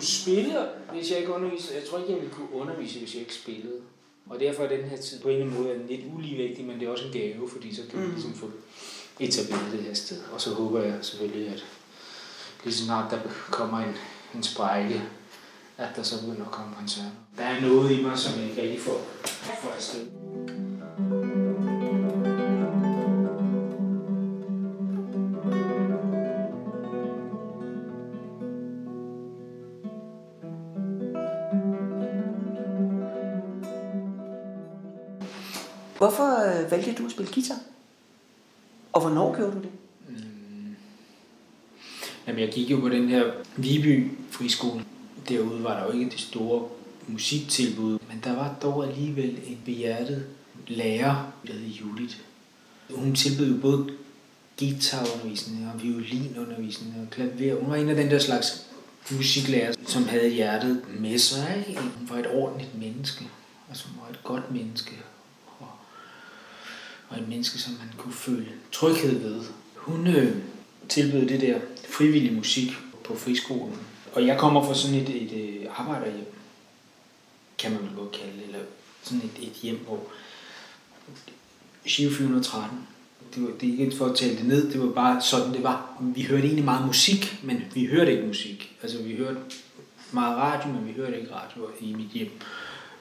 kunne spille, hvis jeg ikke underviste. Jeg tror ikke, jeg ville kunne undervise, hvis jeg ikke spillede. Og derfor er den her tid på en eller anden måde lidt uligevægtig, men det er også en gave, fordi så kan vi Mm. ligesom få etableret det her sted. Og så håber jeg selvfølgelig, at lige så snart der kommer en, en sprække, at der så begynder at komme koncerter. Der er noget i mig, som jeg ikke rigtig får, får afsted. Gik jo på den her Viby friskole. Derude var der jo ikke det store musiktilbud, men der var dog alligevel en behjertet lærer, der hed Judith. Hun tilbød jo både guitarundervisning og violinundervisning og klaver. Hun var en af den der slags musiklærer, som havde hjertet med sig. Ikke? Hun var et ordentligt menneske, altså som var et godt menneske. Og, og et menneske, som man kunne føle tryghed ved. Hun øh, tilbød det der frivillig musik på friskolen. Og jeg kommer fra sådan et, et, et arbejderhjem, kan man vel godt kalde det, eller sådan et, et hjem, hvor Giro 413, det, var, det er ikke for at tale det ned, det var bare sådan, det var. Vi hørte egentlig meget musik, men vi hørte ikke musik. Altså vi hørte meget radio, men vi hørte ikke radio i mit hjem.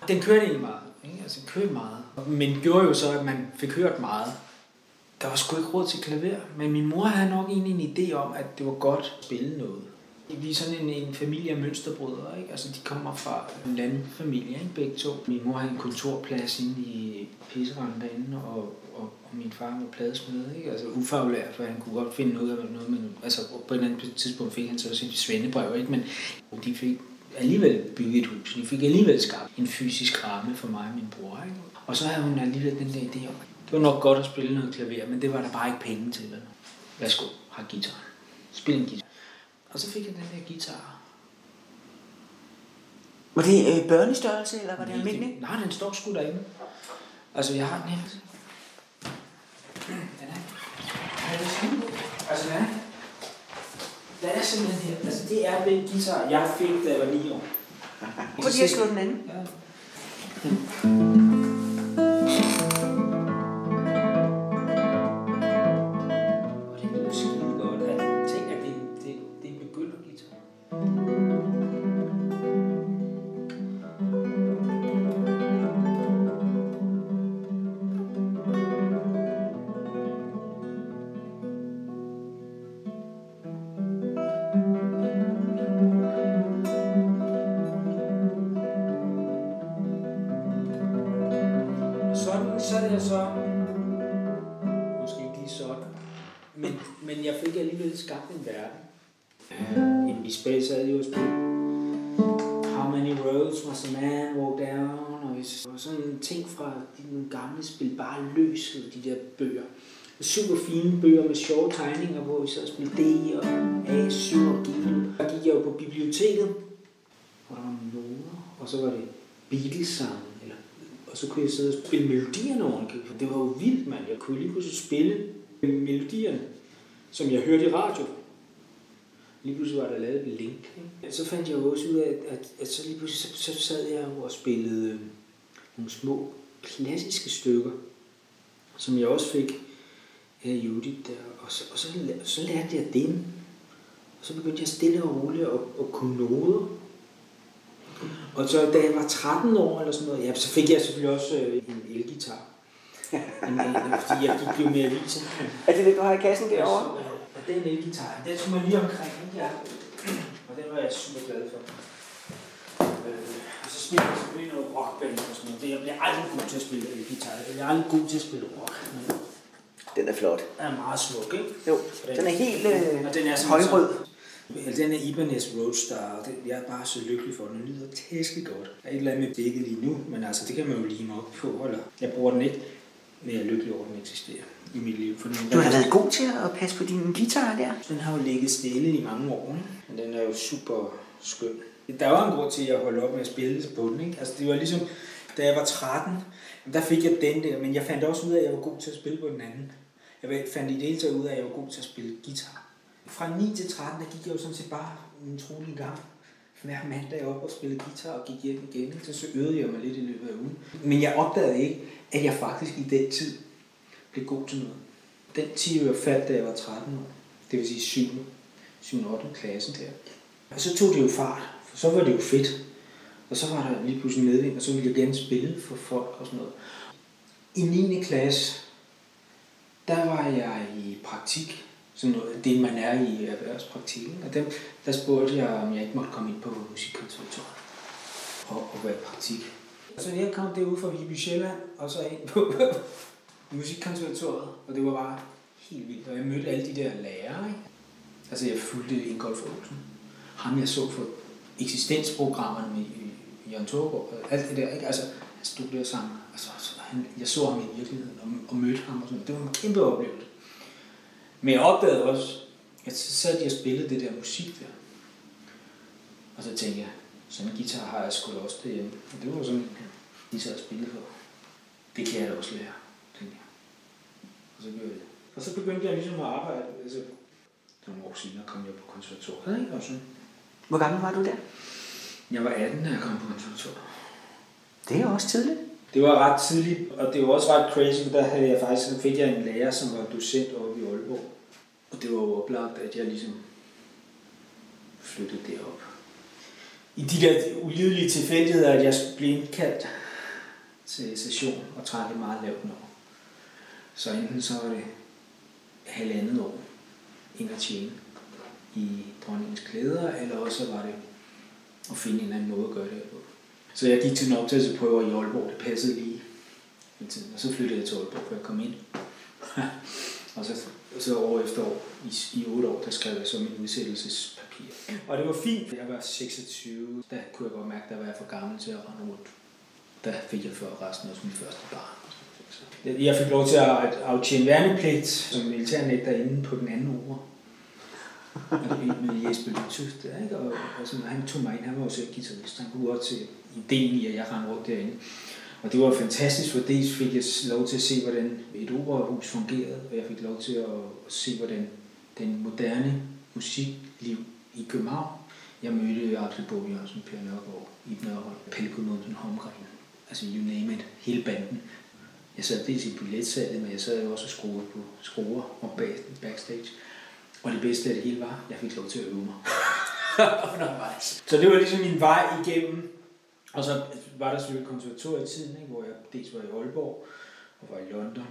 Den kørte egentlig meget, ikke? altså kørte meget. Men gjorde jo så, at man fik hørt meget. Der var sgu ikke råd til klaver, men min mor havde nok egentlig en idé om, at det var godt at spille noget. Vi er sådan en, en familie af mønsterbrødre, ikke? Altså, de kommer fra en landfamilie, ikke? Begge to. Min mor havde en kontorplads inde i pisseranden derinde, og, og, og min far var pladesmed, ikke? Altså, ufaglært, for han kunne godt finde noget af noget, men altså, på et eller andet tidspunkt fik han så også et svendebrev, ikke? Men de fik alligevel bygget et hus. De fik alligevel skabt en fysisk ramme for mig og min bror, ikke? Og så havde hun alligevel den der idé om, det var nok godt at spille noget klaver, men det var der bare ikke penge til. Vel? Værsgo, har guitar. Spil en guitar. Og så fik jeg den der guitar. Var det øh, børnestørrelse, eller var det almindeligt? Nej, den står sgu derinde. Altså, jeg har den her. Den er. Er sådan? Altså, den er. Den er simpelthen her. Altså, det er den guitar, jeg fik, da jeg var 9 år. Lige at slå den anden. Ja. Man walk down? Og, og sådan en ting fra de nogle gamle spil, bare løs de der bøger. Super fine bøger med sjove tegninger, hvor vi så spillede D og A, 7 og G. Der gik jeg jo på biblioteket, hvor der var noder, og så var det Beatles-sange, eller og så kunne jeg sidde og spille melodierne ordentligt. Det var jo vildt, mand. Jeg kunne lige pludselig spille melodierne, som jeg hørte i radio. Lige pludselig var der lavet et link. Ikke? Så fandt jeg også ud af, at, at, at så lige pludselig så, så sad jeg og spillede øh, nogle små klassiske stykker, som jeg også fik af Judith der. Og så, og så, så lærte jeg dem. Og så begyndte jeg stille og roligt at, at kunne noder. Og så da jeg var 13 år eller sådan noget, ja, så fik jeg selvfølgelig også øh, en elgitar. En, en, fordi jeg gik jo med aviser. Er det det, du har i kassen derovre? Den elgitar, den tog man lige omkring, ikke? Ja. Og den var jeg super glad for. Øh, og så spillede jeg selvfølgelig noget rockband og sådan noget. Det- Jeg bliver aldrig god til at spille elgitar. Jeg bliver aldrig god til at spille rock. Men Den er flot. den er meget smuk, ikke? Jo, den er helt øh, Og den er højrød. Den er Ibanez Roadstar, det, jeg er bare så lykkelig for den. Den lyder tæske godt. Der er et eller andet med dækket lige nu, men altså, det kan man jo lime op på. Eller, jeg bruger den ikke, men jeg er lykkelig over, at den eksisterer i mit liv. For den, Du har været god til at passe på din guitar der. Den har jo ligget stille i mange år, ikke? men den er jo super skøn. Der var en grund til, at jeg holdt op med at spille på den. Ikke? Altså, det var ligesom, da jeg var 13, der fik jeg den der, men jeg fandt også ud af, at jeg var god til at spille på den anden. Jeg fandt i det hele taget ud af, at jeg var god til at spille guitar. fra 9 til 13, der gik jeg jo sådan set bare en trolig gang hver mandag op og spillede guitar og gik hjem igen. Så, så øvede jeg mig lidt i løbet af ugen. Men jeg opdagede ikke, at jeg faktisk i den tid blive god til noget. Den 10 år faldt, da jeg var 13 år. Det vil sige 7. 7. 8. klasse der. Og så tog det jo fart, for så var det jo fedt. Og så var der lige pludselig medvind, og så ville jeg gerne spille for folk og sådan noget. I 9. klasse, der var jeg i praktik, sådan noget, det man er i erhvervspraktikken. Og dem, der spurgte jeg, om jeg ikke måtte komme ind på musikkonservatoriet og, og være i praktik. Så jeg kom derude fra Viby Sjælland, og så ind på musikkonservatoriet, og det var bare helt vildt. Og jeg mødte alle de der lærere, ikke? Altså jeg fulgte Ingolf Olsen. Ham jeg så for eksistensprogrammerne med Jørgen Torgård, alt det der, ikke? Altså, han stod der sammen. Altså, han, jeg så ham i virkeligheden og, og mødte ham og sådan Det var en kæmpe oplevelse. Men jeg opdagede også, at så sad de og spillede det der musik der. Og så tænkte jeg, sådan en guitar har jeg sgu også derhjemme. Og det var sådan, de sad og spillede for. Det kan jeg da også lære. Og så gjorde jeg. Og så begyndte jeg ligesom at arbejde. Altså, nogle år senere kom jeg på konservatoriet, ikke? Og sådan. Hvor gammel var du der? Jeg var 18, da jeg kom på konservatoriet. Det er også tidligt. Det var ret tidligt, og det var også ret crazy, for der havde jeg faktisk, fik jeg en lærer, som var docent oppe i Aalborg. Og det var jo oplagt, at jeg ligesom flyttede derop. I de der ulidelige tilfældigheder, at jeg blev indkaldt til session og trække meget lavt nummer. Så enten så var det halvandet år ind at tjene i dronningens klæder, eller også var det at finde en anden måde at gøre det på. Så jeg gik til en optagelsesprøve i Aalborg, det passede lige med tiden. Og så flyttede jeg til Aalborg, for jeg kom ind. og så, så år efter år, i, i otte år, der skrev jeg så mit udsættelsespapir. Og det var fint. Jeg var 26, der kunne jeg godt mærke, at der var jeg for gammel til at rende rundt. Der fik jeg før resten af min første barn. Jeg fik lov til at aftjene værnepligt som militærnet derinde på den anden ord med Jesper Lytøft, ikke? Og, og sådan, han tog mig ind, han var jo selv guitarist, han kunne også til ideen i, at jeg rendte rundt derinde. Og det var fantastisk, for dels fik jeg lov til at se, hvordan et operahus fungerede, og jeg fik lov til at se, hvordan den moderne musikliv i København. Jeg mødte Arthur Bo Jørgensen, Per Nørgaard, Ibn Ørhold, Pelle Gudmundsen, Holmgren, altså you name it, hele banden. Jeg sad dels i billetsalget, men jeg sad jo også og skruede på skruer og backstage. Og det bedste af det hele var, at jeg fik lov til at øve mig undervejs. Så det var ligesom min vej igennem. Og så var der selvfølgelig konservatoriet i tiden, ikke, hvor jeg dels var i Aalborg og var i London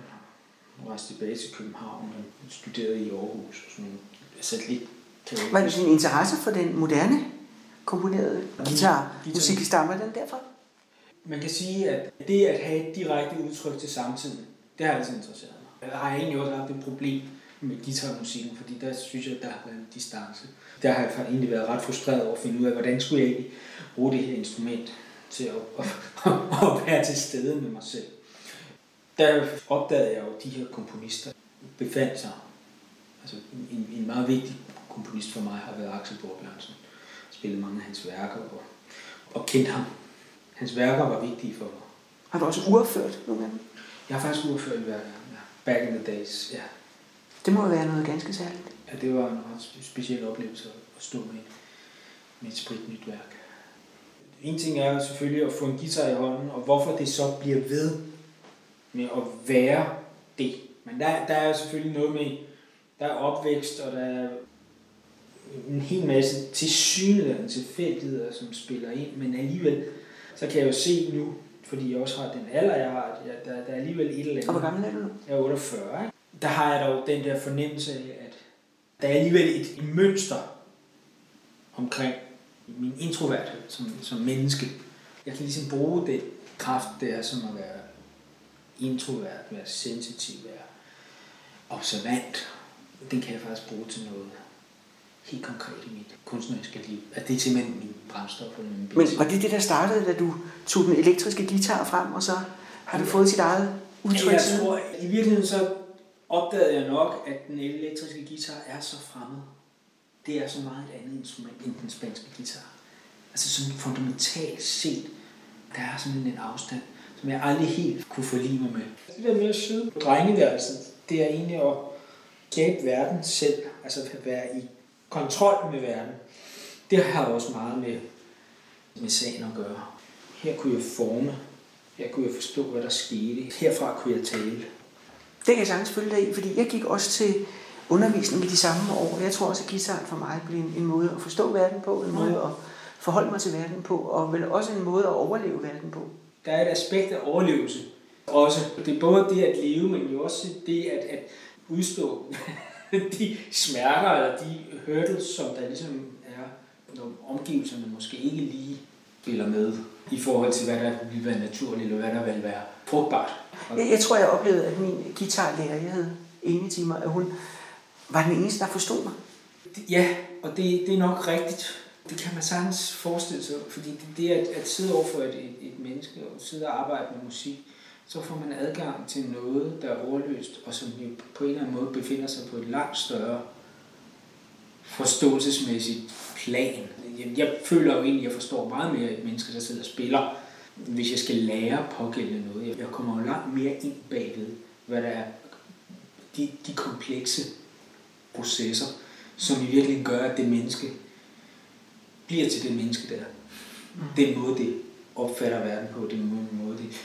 og rejste tilbage til København og studerede i Aarhus og sådan noget. lidt var det din interesse for den moderne komponerede guitar, musik, stammer den derfra? Man kan sige, at det at have et direkte udtryk til samtiden, det har altid interesseret mig. Jeg har egentlig også haft et problem med guitarmusikken, fordi der synes jeg, der har været en distance. Der har jeg egentlig været ret frustreret over at finde ud af, hvordan skulle jeg egentlig bruge det her instrument til at, at, at være til stede med mig selv. Der opdagede jeg jo, at de her komponister befandt sig. Altså en, en meget vigtig komponist for mig har været Axel Borbjørnsen. Spillet mange af hans værker og, og kendte ham. Hans værker var vigtige for mig. Har du også urført nogle af dem? Jeg har faktisk urført værker, ja. Back in the days, ja. Det må være noget ganske særligt. Ja, det var en ret speciel oplevelse at stå med, med et spritnyt værk. En ting er selvfølgelig at få en guitar i hånden, og hvorfor det så bliver ved med at være det. Men der, der er selvfølgelig noget med, der er opvækst, og der er en hel masse tilsyneladende tilfældigheder, som spiller ind, men alligevel, så kan jeg jo se nu, fordi jeg også har den alder, jeg har, der, der er alligevel et eller andet. Og hvor gammel er du nu? Jeg er 48, ikke? der har jeg dog den der fornemmelse af, at der er alligevel et, mønster omkring min introverthed som, som menneske. Jeg kan ligesom bruge den kraft der, som at være introvert, være sensitiv, være observant. Den kan jeg faktisk bruge til noget helt konkret i mit kunstneriske liv. At det er simpelthen min brændstof. Og min Men var det det, der startede, da du tog den elektriske guitar frem, og så har du fået sit eget udtryk? Jeg tror, i virkeligheden så opdagede jeg nok, at den elektriske guitar er så fremmed. Det er så meget et andet instrument end den spanske guitar. Altså sådan fundamentalt set, der er sådan en afstand, som jeg aldrig helt kunne forlige mig med. Det der med at sidde på drengeværelset, det er egentlig at skabe verden selv altså at være i kontrol med verden, det har også meget med, med sagen at gøre. Her kunne jeg forme, her kunne jeg forstå, hvad der skete. Herfra kunne jeg tale. Det kan jeg sagtens følge dig i, fordi jeg gik også til undervisning i de samme år. Jeg tror også, at guitaren for mig blev en, en måde at forstå verden på, en måde at forholde mig til verden på, og vel også en måde at overleve verden på. Der er et aspekt af overlevelse også. Det er både det at leve, men jo også det at, at udstå de smerter eller de hurdles, som der ligesom er, når omgivelserne måske ikke lige spiller med i forhold til, hvad der vil være naturligt, eller hvad der vil være frugtbart. Jeg, jeg tror, jeg oplevede, at min guitarlærer, jeg havde ene timer, at hun var den eneste, der forstod mig. Ja, og det, det er nok rigtigt. Det kan man sagtens forestille sig, fordi det, det at, at sidde over for et, et, et menneske og sidde og arbejde med musik, så får man adgang til noget, der er overløst, og som jo på en eller anden måde befinder sig på et langt større forståelsesmæssigt plan. Jeg, jeg føler jo egentlig, at jeg forstår meget mere et menneske, der sidder og spiller, hvis jeg skal lære pågældende noget. Jeg kommer jo langt mere ind bagved, hvad der er de, de komplekse processer, som i virkeligheden gør, at det menneske bliver til det menneske der. Mm. Den måde, det opfatter verden på, den måde, det,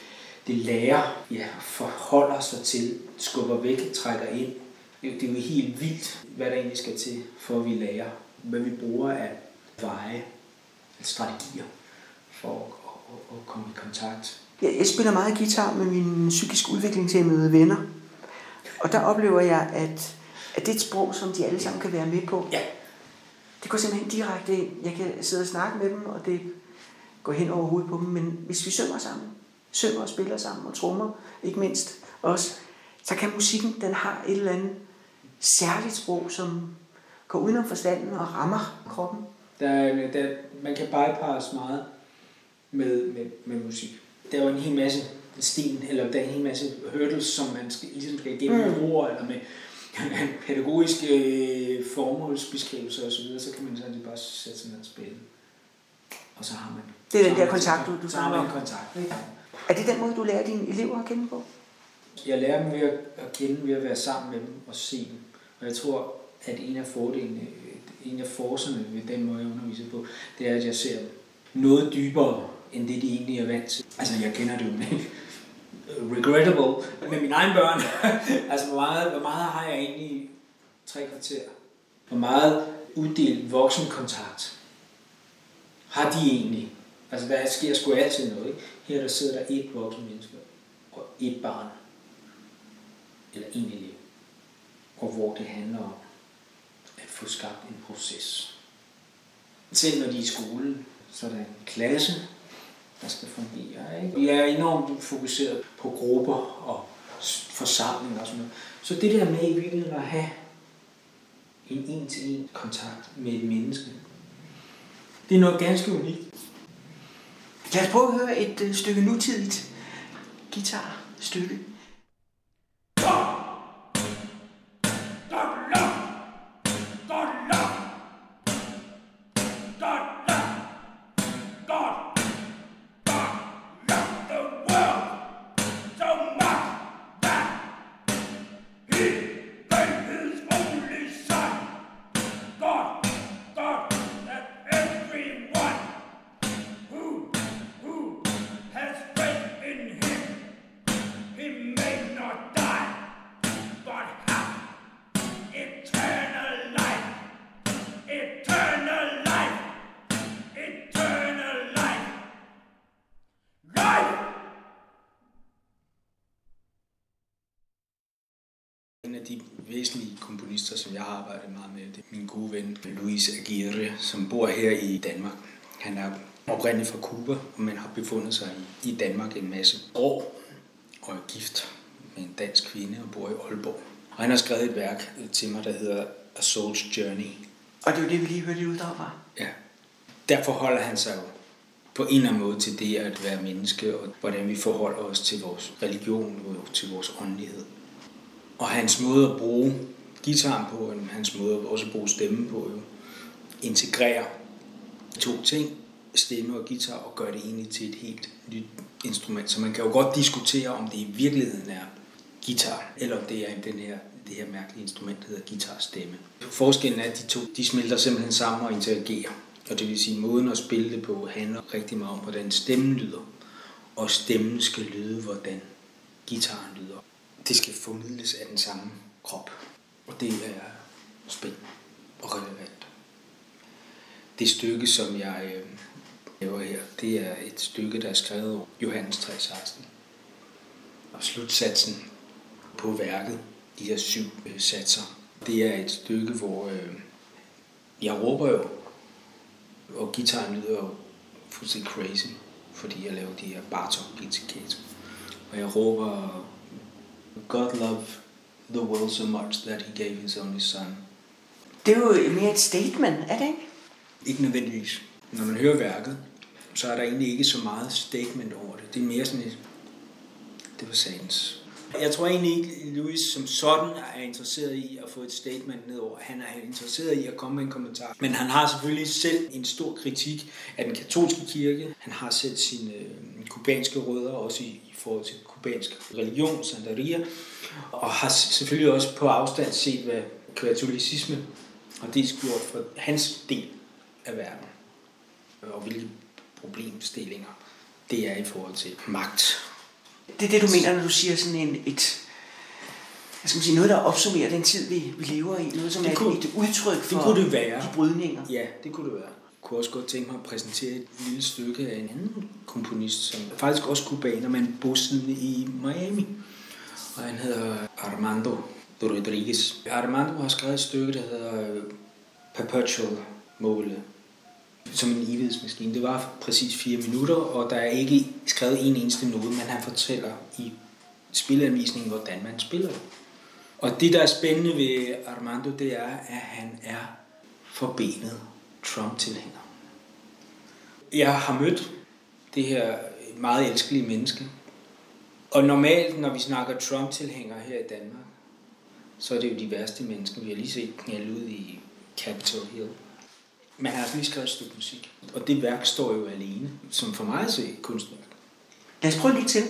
det lærer, ja, forholder sig til, skubber væk, trækker ind. Det er jo helt vildt, hvad der egentlig skal til, for at vi lærer, hvad vi bruger af veje, af strategier for at, at, at komme i kontakt. Jeg, jeg spiller meget guitar med mine psykisk udviklingshemmede venner, og der oplever jeg, at, at det er et sprog, som de alle sammen kan være med på. Ja. Det går simpelthen direkte ind. Jeg kan sidde og snakke med dem, og det går hen over hovedet på dem, men hvis vi synger sammen, synger og spiller sammen og trommer, ikke mindst også, så kan musikken, den har et eller andet særligt sprog, som går udenom forstanden og rammer kroppen. Der, der, man kan bypasse meget med, med, med musik. Der er jo en hel masse sten, eller der er en hel masse hurdles, som man skal, ligesom skal igennem mm. ord, eller med pædagogiske øh, formålsbeskrivelser osv., så kan man sådan bare sætte sig ned og spille. Og så har man... Det er den der kontakt, du, du snakker om. kontakt. Ikke? Er det den måde, du lærer dine elever at kende på? Jeg lærer dem ved at kende ved at være sammen med dem og se dem. Og jeg tror, at en af fordelene, en af forserne ved den måde, jeg underviser på, det er, at jeg ser noget dybere, end det de egentlig er vant til. Altså, jeg kender det jo ikke. regrettable med mine egne børn. altså, hvor meget, hvor meget har jeg egentlig tre kvarter? Hvor meget uddelt voksenkontakt har de egentlig? Altså, der sker sgu altid noget, ikke? Her der sidder der et voksen menneske og et barn. Eller en elev. Og hvor det handler om at få skabt en proces. Selv når de er i skolen, så er der en klasse, der skal fungere. Ikke? Vi er enormt fokuseret på grupper og forsamlinger og sådan noget. Så det der med i virkeligheden at have en en-til-en kontakt med et menneske, det er noget ganske unikt. Lad os prøve at høre et øh, stykke nutidigt guitarstykke. De væsentlige komponister, som jeg har arbejdet meget med, det er min gode ven Luis Aguirre, som bor her i Danmark. Han er oprindeligt fra Cuba, men har befundet sig i, Danmark en masse år og er gift med en dansk kvinde og bor i Aalborg. Og han har skrevet et værk til mig, der hedder A Soul's Journey. Og det er jo det, vi lige hørte uddrag fra. Ja. Der forholder han sig jo på en eller anden måde til det at være menneske, og hvordan vi forholder os til vores religion, og til vores åndelighed. Og hans måde at bruge gitaren på, hans måde at også bruge stemme på, jo, integrerer to ting, stemme og guitar, og gør det egentlig til et helt nyt instrument. Så man kan jo godt diskutere, om det i virkeligheden er guitar, eller om det er den her det her mærkelige instrument, der hedder guitarstemme. Forskellen er, at de to de smelter simpelthen sammen og interagerer. Og det vil sige, at måden at spille det på handler rigtig meget om, hvordan stemmen lyder. Og stemmen skal lyde, hvordan gitaren lyder. Det skal formidles af den samme krop. Og det er spændende og relevant. Det stykke, som jeg øh, laver her, det er et stykke, der er skrevet over Johannes 3.16. Og slutsatsen på værket, de her syv øh, satser, det er et stykke, hvor øh, jeg råber jo, og guitaren lyder jo fuldstændig crazy, fordi jeg laver de her Bartok guitar Og jeg råber, God love the world so much that he gave his only son. Det er jo mere et statement, er det ikke? Ikke nødvendigvis. Når man hører værket, så er der egentlig ikke så meget statement over det. Det er mere sådan et, det var satans. Jeg tror egentlig ikke, Louis som sådan er interesseret i at få et statement nedover. Han er interesseret i at komme med en kommentar. Men han har selvfølgelig selv en stor kritik af den katolske kirke. Han har selv sine øh, kubanske rødder, også i, i forhold til kubansk religion, Santeria. Og har selvfølgelig også på afstand set, hvad katolicisme har det gjort for hans del af verden. Og hvilke problemstillinger det er i forhold til magt. Det er det, du mener, når du siger sådan en, et, hvad skal sige, noget, der opsummerer den tid, vi, vi lever i. Noget, som det er kunne, et udtryk for det kunne det være. de brydninger. Ja, det kunne det være. Jeg kunne også godt tænke mig at præsentere et lille stykke af en anden komponist, som faktisk også kubaner, men bosiddende i Miami. Og han hedder Armando Rodriguez. Armando har skrevet et stykke, der hedder Perpetual Mobile som en evighedsmaskine. Det var præcis fire minutter, og der er ikke skrevet en eneste note, men han fortæller i spilanvisningen, hvordan man spiller Og det, der er spændende ved Armando, det er, at han er forbenet Trump-tilhænger. Jeg har mødt det her meget elskelige menneske. Og normalt, når vi snakker Trump-tilhængere her i Danmark, så er det jo de værste mennesker. Vi har lige set knalde ud i Capitol Hill. Men han har altså lige skrevet et stykke musik. Og det værk står jo alene, som for mig at se kunstværk. Lad os prøve lige til.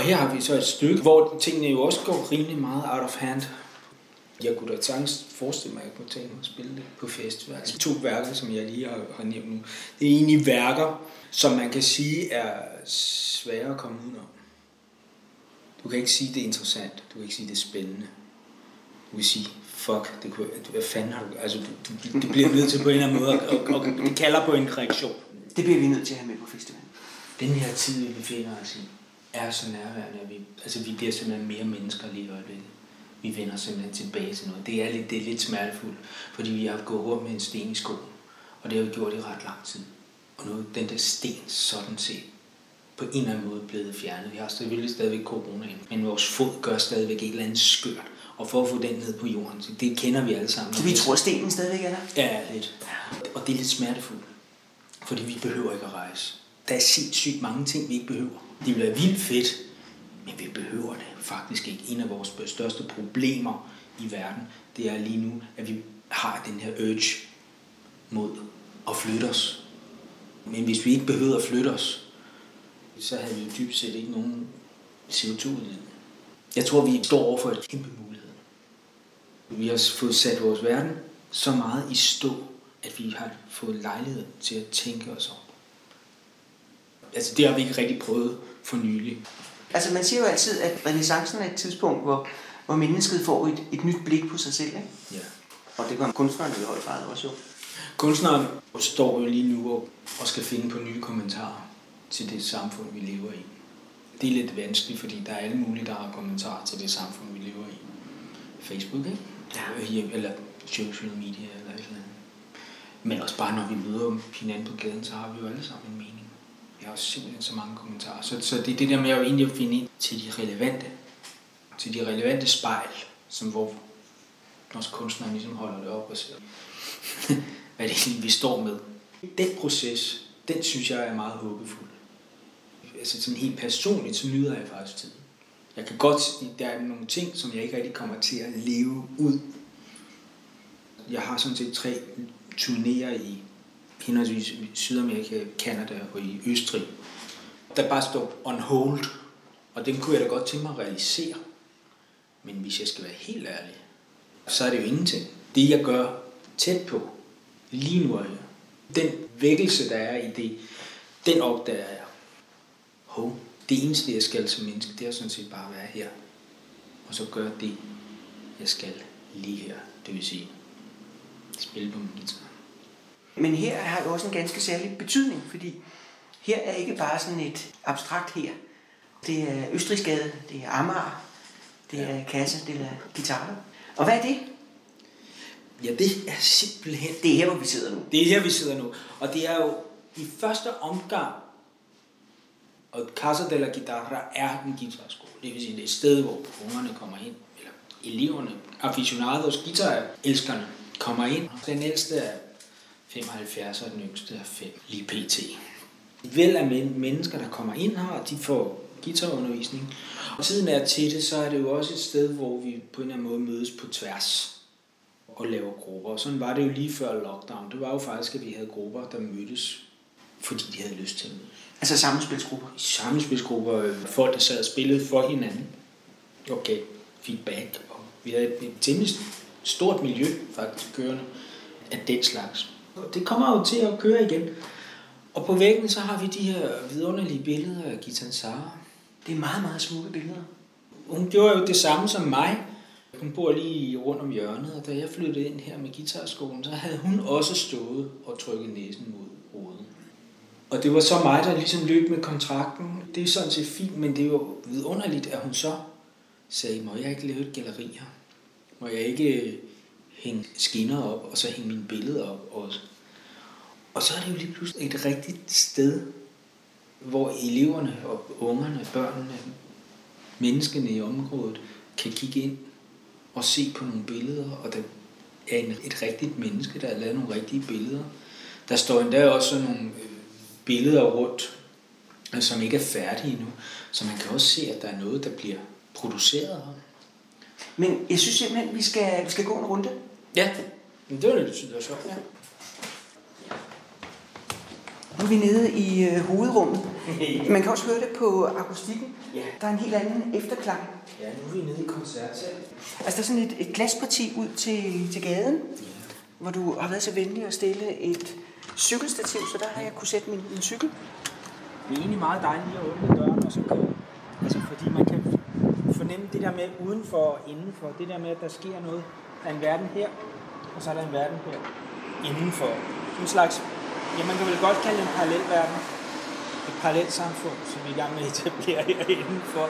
Og her har vi så et stykke, hvor tingene jo også går rimelig meget out of hand. Jeg kunne da sagtens forestille mig, at jeg kunne tænke mig at spille det på festival. Altså to værker, som jeg lige har, har nævnt nu. Det er egentlig værker, som man kan sige er svære at komme udenom. Du kan ikke sige, det er interessant. Du kan ikke sige, det er spændende. Du kan sige, fuck, det kunne, hvad fanden har du... Altså, du, du, du bliver nødt til på en eller anden måde, og, og, og det kalder på en reaktion. Det bliver vi nødt til at have med på festivalen. Den her tid, vi befinder os i, er så nærværende, at vi, altså, vi bliver simpelthen mere mennesker lige i øjeblikket. Vi vender simpelthen tilbage til noget. Det er lidt, det er lidt smertefuldt, fordi vi har gået rundt med en sten i skoen, og det har vi gjort i ret lang tid. Og nu er den der sten sådan set på en eller anden måde blevet fjernet. Vi har selvfølgelig stadigvæk corona, men vores fod gør stadigvæk et eller andet skørt. Og for at få den ned på jorden, så det kender vi alle sammen. Så vi tror, at stenen stadigvæk er der? Ja, lidt. Og det er lidt smertefuldt, fordi vi behøver ikke at rejse. Der er sindssygt mange ting, vi ikke behøver. Det bliver vildt fedt, men vi behøver det faktisk ikke. En af vores største problemer i verden, det er lige nu, at vi har den her urge mod at flytte os. Men hvis vi ikke behøvede at flytte os, så havde vi jo dybt set ikke nogen CO2-udledning. Jeg tror, vi står over for et kæmpe mulighed. Vi har fået sat vores verden så meget i stå, at vi har fået lejlighed til at tænke os om. Altså det har vi ikke rigtig prøvet for nylig. Altså man siger jo altid, at renaissancen er et tidspunkt, hvor, hvor mennesket får et, et nyt blik på sig selv. Ikke? Ja. Og det gør kunstneren i høj grad også jo. Kunstneren står jo lige nu og, og skal finde på nye kommentarer til det samfund, vi lever i. Det er lidt vanskeligt, fordi der er alle mulige, der har kommentarer til det samfund, vi lever i. Facebook, ikke? Ja. Eller social media eller et eller andet. Men også bare når vi møder hinanden på gaden, så har vi jo alle sammen en mening. Har simpelthen så mange kommentarer. Så, så det er det der med at egentlig at finde ind til de relevante, til de relevante spejl, som hvor når kunstneren ligesom holder det op og siger, hvad det egentlig vi står med. Den proces, den synes jeg er meget håbefuld. Altså sådan helt personligt, så nyder jeg faktisk tiden. Jeg kan godt, der er nogle ting, som jeg ikke rigtig kommer til at leve ud. Jeg har sådan set tre turnéer i henholdsvis Sydamerika, Kanada og i Østrig, der bare står on hold, og den kunne jeg da godt tænke mig at realisere. Men hvis jeg skal være helt ærlig, så er det jo ingenting. Det jeg gør tæt på, lige nu er jeg, den vækkelse, der er i det, den opdager jeg. Hov, det eneste, jeg skal som menneske, det er sådan set bare at være her. Og så gøre det, jeg skal lige her. Det vil sige, spille på min guitar. Men her har jo også en ganske særlig betydning, fordi her er ikke bare sådan et abstrakt her. Det er Østrigsgade, det er Amager, det er ja. Kasse, det er Guitar. Og hvad er det? Ja, det er simpelthen... Det er her, hvor vi sidder nu. Det er her, vi sidder nu. Og det er jo i første omgang, og Casa de la Guitarra er en guitarskole. Det vil sige, det er et sted, hvor ungerne kommer ind, eller eleverne, aficionados, guitarelskerne, kommer ind. Den ældste er 75, og den yngste er 5, lige pt. Vel af mennesker, der kommer ind her, de får guitarundervisning. Og tiden er til det, så er det jo også et sted, hvor vi på en eller anden måde mødes på tværs og laver grupper. Og sådan var det jo lige før lockdown. Det var jo faktisk, at vi havde grupper, der mødtes, fordi de havde lyst til at mødes. Altså sammenspilsgrupper? Sammenspilsgrupper. Folk, der sad og spillede for hinanden. Okay, feedback. Og vi havde et temmelig stort miljø faktisk kørende af den slags. Det kommer jo til at køre igen. Og på væggen så har vi de her vidunderlige billeder af Gitan Sara. Det er meget, meget smukke billeder. Hun gjorde jo det samme som mig. Hun bor lige rundt om hjørnet, og da jeg flyttede ind her med guitarskolen, så havde hun også stået og trykket næsen mod ruden. Og det var så mig, der ligesom løb med kontrakten. Det er sådan set fint, men det er jo vidunderligt, at hun så sagde, må jeg ikke lave et galleri her? Må jeg ikke hænge skinner op, og så hænge mine billeder op også? Og så er det jo lige pludselig et rigtigt sted, hvor eleverne og ungerne, børnene, menneskene i området kan kigge ind og se på nogle billeder, og der er en, et rigtigt menneske, der har lavet nogle rigtige billeder. Der står endda også nogle øh, billeder rundt, øh, som ikke er færdige endnu, så man kan også se, at der er noget, der bliver produceret her. Men jeg synes simpelthen, vi skal, vi skal gå en runde. Ja, men det var lidt sjovt. Ja. Nu er vi nede i øh, hovedrummet. Man kan også høre det på akustikken. Ja. Der er en helt anden efterklang. Ja, nu er vi nede i koncertsalen. Altså der er sådan et, et glasparti ud til, til gaden, Ja. hvor du har været så venlig at stille et cykelstativ, så der har jeg kunne sætte min, min cykel. Det er egentlig meget dejligt at åbne døren og så gå. Altså fordi man kan fornemme det der med udenfor og indenfor. Det der med, at der sker noget. Er en verden her, og så er der en verden her indenfor. En slags, ja man kan vel godt kalde det en parallel verden. Et parallelt samfund, som vi er i gang med at etablere her indenfor.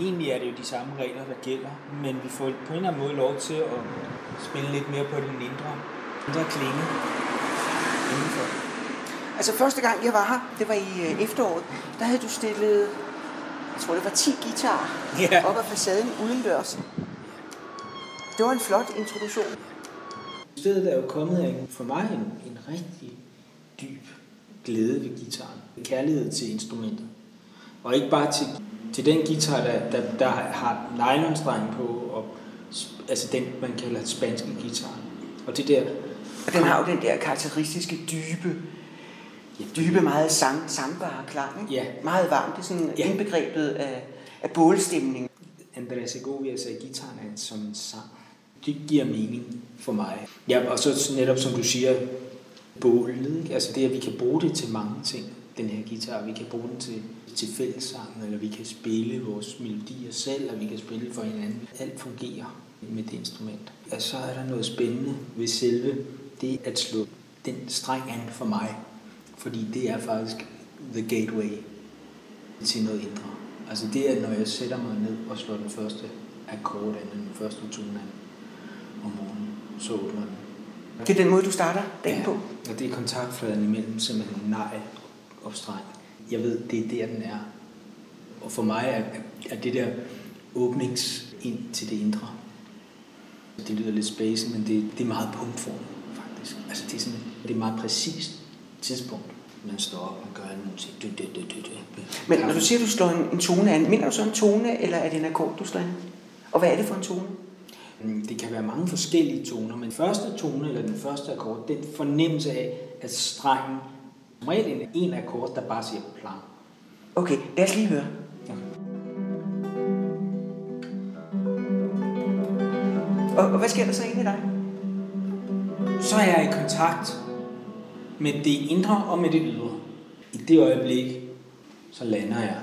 Egentlig er det jo de samme regler, der gælder, men vi får på en eller anden måde lov til at spille lidt mere på den indre, indre klinge indenfor. Altså første gang jeg var her, det var i øh, efteråret, der havde du stillet, jeg tror det var 10 guitarer Ja. op ad facaden udendørs. Det var en flot introduktion. Stedet er jo kommet af for mig en, en rigtig dyb glæde ved gitaren. Kærlighed til instrumentet. Og ikke bare til, til den guitar, der, der, der har nylonstreng på, og, altså den, man kalder spanske guitar. Og det der, Og den har jo den der karakteristiske dybe, dybe, meget sang, sangbare klang. Ikke? Ja. Meget varmt. Det er sådan Ja. indbegrebet af, af bålstemning. Andreas Segovia sagde, at gitaren er som en sang. Det giver mening for mig. Ja, og så netop som du siger, bålet. Ikke? Altså det, at vi kan bruge det til mange ting, den her guitar. Vi kan bruge den til, til fællessang, eller vi kan spille vores melodier selv, og vi kan spille for hinanden. Alt fungerer med det instrument. Og så er der noget spændende ved selve det at slå den streng an for mig. Fordi det er faktisk the gateway til noget indre. Altså det er, når jeg sætter mig ned og slår den første akkord an, den første tone an om morgenen, så åbner den. Det er den måde, du starter dagen på. Og det er kontaktfladen imellem simpelthen nej og streng. Jeg ved, det er der, den er. Og for mig er, er det der åbnings ind til det indre. Det lyder lidt space, men det, det er meget punktform, faktisk. Altså det er, sådan, det er et meget præcist tidspunkt. Man står op og gør nogle ting. Du, du, du, du, du. Men når du siger, du slår en, en tone an, mener du så en tone, eller er det en akkord, du slår an? Og hvad er det for en tone? Mm, Det kan være mange forskellige toner, men første tone eller den første akkord, den fornemmelse af, at strengen som regel en, en akkord, der bare siger plan. Okay, lad os lige høre. Ja. Og, og hvad sker der så i dig? Så er jeg i kontakt med det indre og med det ydre. I det øjeblik, så lander jeg,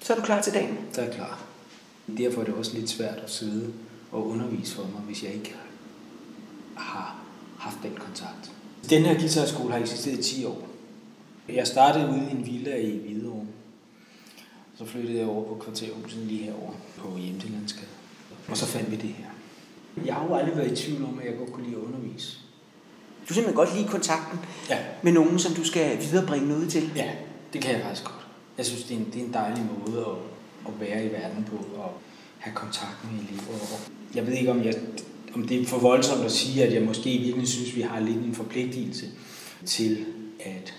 Så er du klar til dagen. så er jeg klar. Derfor er det også lidt svært at sidde og undervise for mig, hvis jeg ikke har haft den kontakt. Den her guitarskole har eksisteret i 10 år. Jeg startede ude i en villa i Hvidovre. Så flyttede jeg over på kvarterhuset lige herover på Hjemtelandsgade. Og så fandt vi det her. Jeg har jo aldrig været i tvivl om, at jeg godt kunne lide at undervise. Du simpelthen godt lide kontakten Ja, med nogen, som du skal viderebringe noget til. ja det kan jeg faktisk godt. Jeg synes, det er en, det er en dejlig måde at, at være i verden på og have kontakt med elever. Og jeg ved ikke, om, jeg, om det er for voldsomt at sige, at jeg måske i virkeligheden synes, vi har lidt en forpligtelse til at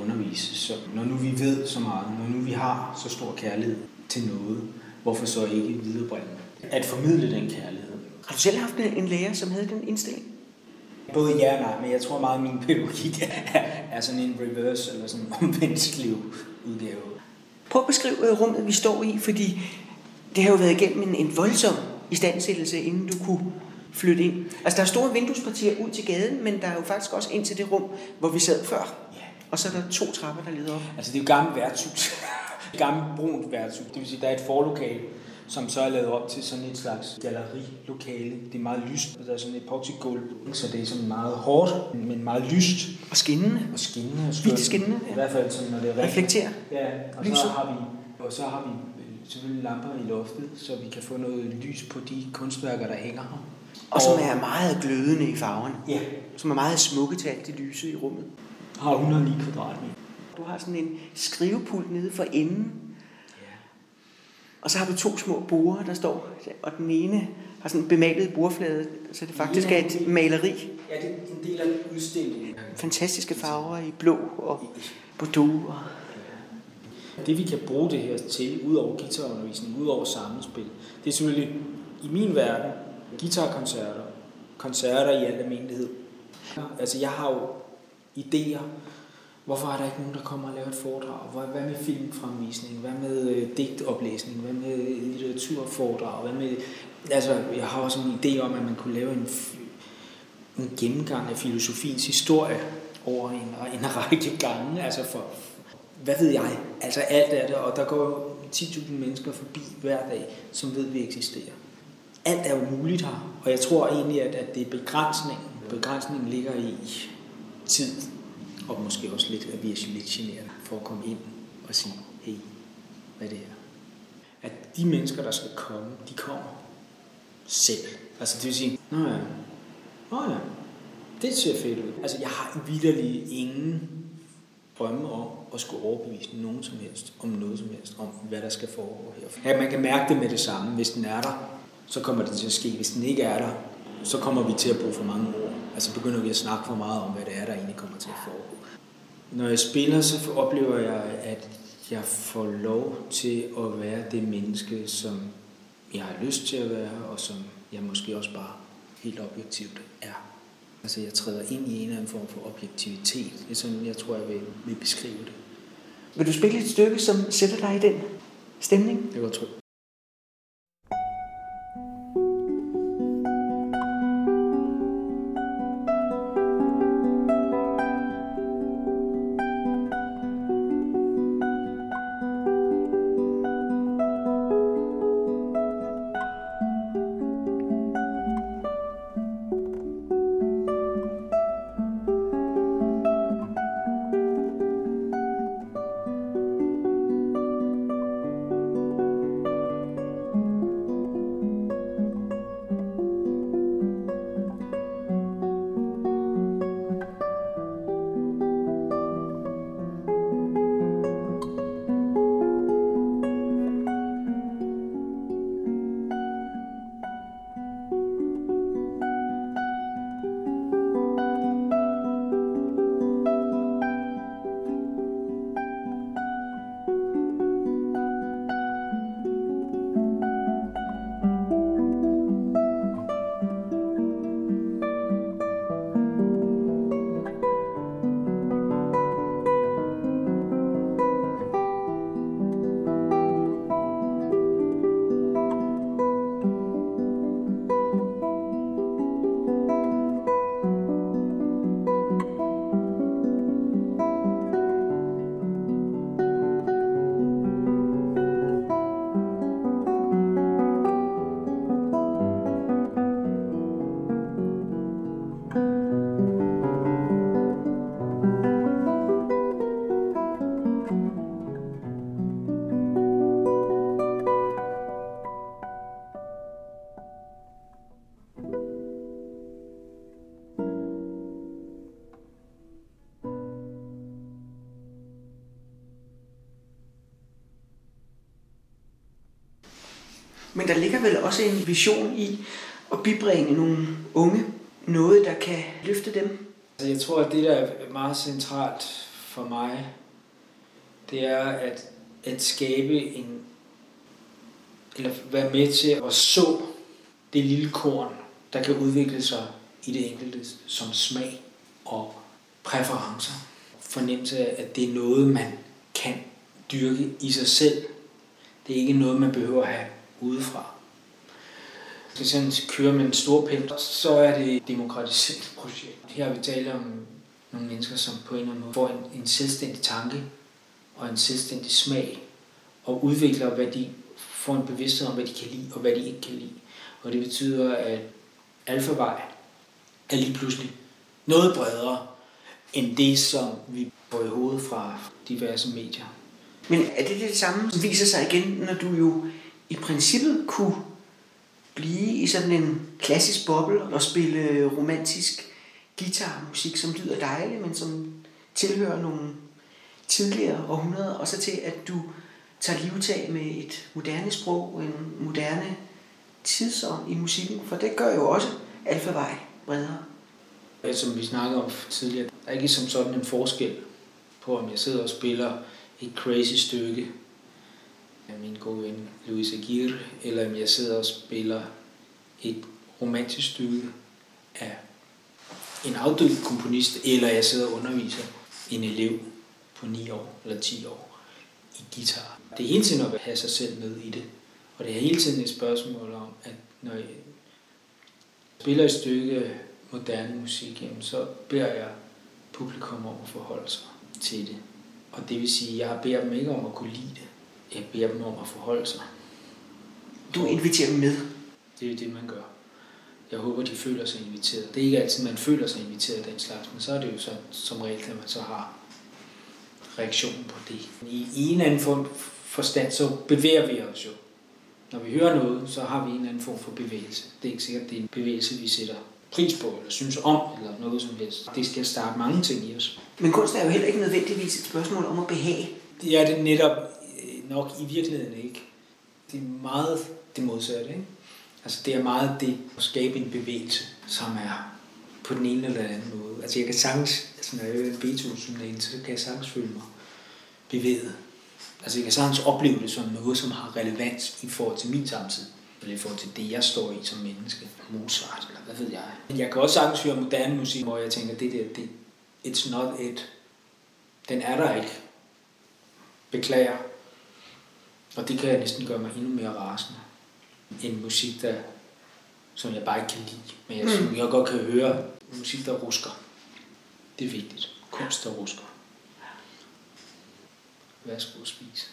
undervise. Så når nu vi ved så meget, når nu vi har så stor kærlighed til noget, hvorfor så ikke viderebringe? At formidle den kærlighed. Har du selv haft en, lærer, som havde den indstilling? Både ja og nej, men jeg tror meget, at min pædagogik er, er sådan en reverse eller sådan en omvendt udgave. Prøv at beskrive øh, rummet, vi står i, fordi det har jo været igennem en, en voldsom istandsættelse, inden du kunne flytte ind. Altså, der er store vinduespartier ud til gaden, men der er jo faktisk også ind til det rum, hvor vi sad før. Ja. Og så er der to trapper, der leder op. Altså det er jo gammelt værtshus. Gammelt brunt værtshus. Det vil sige, der er et forlokale, som så er lavet op til sådan et slags gallerilokale. Det er meget lyst, og der er sådan et epoxygulv, så det er sådan meget hårdt, men meget lyst Og skinnende. og skinnende. Og Hvidt skinnende, ja. I hvert fald sådan, når det er rigtigt. Reflekterer. Ja, og så har vi, og så har vi selvfølgelig lamper i loftet, så vi kan få noget lys på de kunstværker, der hænger her. Og som er meget glødende i farven. Ja, Som er meget smukke til alt det lyse i rummet. har 109 kvadratmeter. Du har sådan en skrivepult nede for enden, Ja. og så har du to små borer, der står, og den ene har sådan en bemalet bordflade, så det faktisk er et maleri. Ja, det er en del af udstillingen. Fantastiske farver i blå og bordeaux. Og det vi kan bruge det her til, ud over guitarundervisning, ud over sammenspil, det er selvfølgelig i min verden guitarkoncerter, koncerter i al almindelighed. Altså jeg har jo idéer. Hvorfor er der ikke nogen, der kommer og laver et foredrag? Hvad hvad med filmfremvisning? Hvad med øh, digtoplæsning? Hvad med litteraturforedrag? Hvad med, altså, jeg har også en idé om, at man kunne lave en, en gennemgang af filosofiens historie over en, en række gange. Altså for, hvad ved jeg? Altså alt er det, og der går 10.000 mennesker forbi hver dag, som ved, at vi eksisterer. Alt er jo muligt her, og jeg tror egentlig, at, at det er begrænsningen. Begrænsningen ligger i tid, og måske også lidt, at vi er lidt generet for at komme ind og sige, hey, hvad det er. At de mennesker, der skal komme, de kommer selv. Altså det vil sige, nå ja, nå ja, det ser fedt ud. Altså jeg har vidderlig ingen drømme om at skulle overbevise nogen som helst om noget som helst, om hvad der skal foregå her. Ja, man kan mærke det med det samme. Hvis den er der, så kommer det til at ske. Hvis den ikke er der, så kommer vi til at bruge for mange ord. Altså begynder vi at snakke for meget om, hvad det er, der egentlig kommer til at foregå. Når jeg spiller, så oplever jeg, at jeg får lov til at være det menneske, som jeg har lyst til at være, og som jeg måske også bare helt objektivt er. Altså jeg træder ind i en eller anden form for objektivitet. Det er sådan, jeg tror, jeg vil, vil beskrive det. Vil du spille et stykke, som sætter dig i den stemning? Det var tro. Også en vision i at bibringe nogle unge noget, der kan løfte dem. Altså, jeg tror, at det, der er meget centralt for mig, det er at, at skabe en, eller være med til at så det lille korn, der kan udvikle sig i det enkelte som smag og præferencer. Fornemmelse af, at det er noget, man kan dyrke i sig selv. Det er ikke noget, man behøver at have udefra skal sådan kører med en stor pind, så er det et demokratisk projekt. Her har vi talt om nogle mennesker, som på en eller anden måde får en, en selvstændig tanke og en selvstændig smag, og udvikler, hvad de får en bevidsthed om, hvad de kan lide og hvad de ikke kan lide. Og det betyder, at alfavej er lige pludselig noget bredere end det, som vi får i hovedet fra diverse medier. Men er det det samme, som viser sig igen, når du jo i princippet kunne blive i sådan en klassisk boble og spille romantisk guitarmusik, som lyder dejligt, men som tilhører nogle tidligere århundreder, og så til at du tager livtag med et moderne sprog, en moderne tidsånd i musikken, for det gør jo også alfavej bredere. Som vi snakkede om tidligere, der er ikke som sådan en forskel på, om jeg sidder og spiller et crazy stykke af min gode ven Louis Aguirre, eller om jeg sidder og spiller et romantisk stykke af en afdød komponist, eller jeg sidder og underviser en elev på 9 år eller 10 år i guitar. Det er hele tiden at have sig selv med i det. Og det er hele tiden et spørgsmål om, at når jeg spiller et stykke moderne musik, jamen, så beder jeg publikum om at forholde sig til det. Og det vil sige, at jeg beder dem ikke om at kunne lide det. Jeg beder dem om at forholde sig. Du inviterer dem med. Det er det, man gør. Jeg håber, de føler sig inviteret. Det er ikke altid, man føler sig inviteret den slags, men så er det jo så, som regel, at man så har reaktionen på det. I, i en anden form forstand, så bevæger vi os jo. Når vi hører noget, så har vi en anden form for bevægelse. Det er ikke sikkert, at det er en bevægelse, vi sætter pris på, eller synes om, eller noget som helst. Det skal starte mange ting i os. Men kunst er jo heller ikke nødvendigvis et spørgsmål om at behage. Det er det netop nok i virkeligheden ikke. Det er meget det modsatte, ikke? Altså det er meget det at skabe en bevægelse, som er på den ene eller anden måde. Altså jeg kan sagtens, altså når jeg hører Beethoven så kan jeg sagtens føle mig bevæget. Altså jeg kan sagtens opleve det som noget, som har relevans i forhold til min samtid. Eller i forhold til det, jeg står i som menneske. Mozart, eller hvad ved jeg. Jeg kan også sagtens høre moderne musik, hvor jeg tænker, det der, det, it's not it. Den er der ikke. Beklager. Og det kan jeg næsten gøre mig endnu mere rasende. En musik, der, som jeg bare ikke kan lide. Men jeg, mm. jeg godt kan høre musik, der rusker. Det er vigtigt. Kunst, der rusker. Værsgo at spise.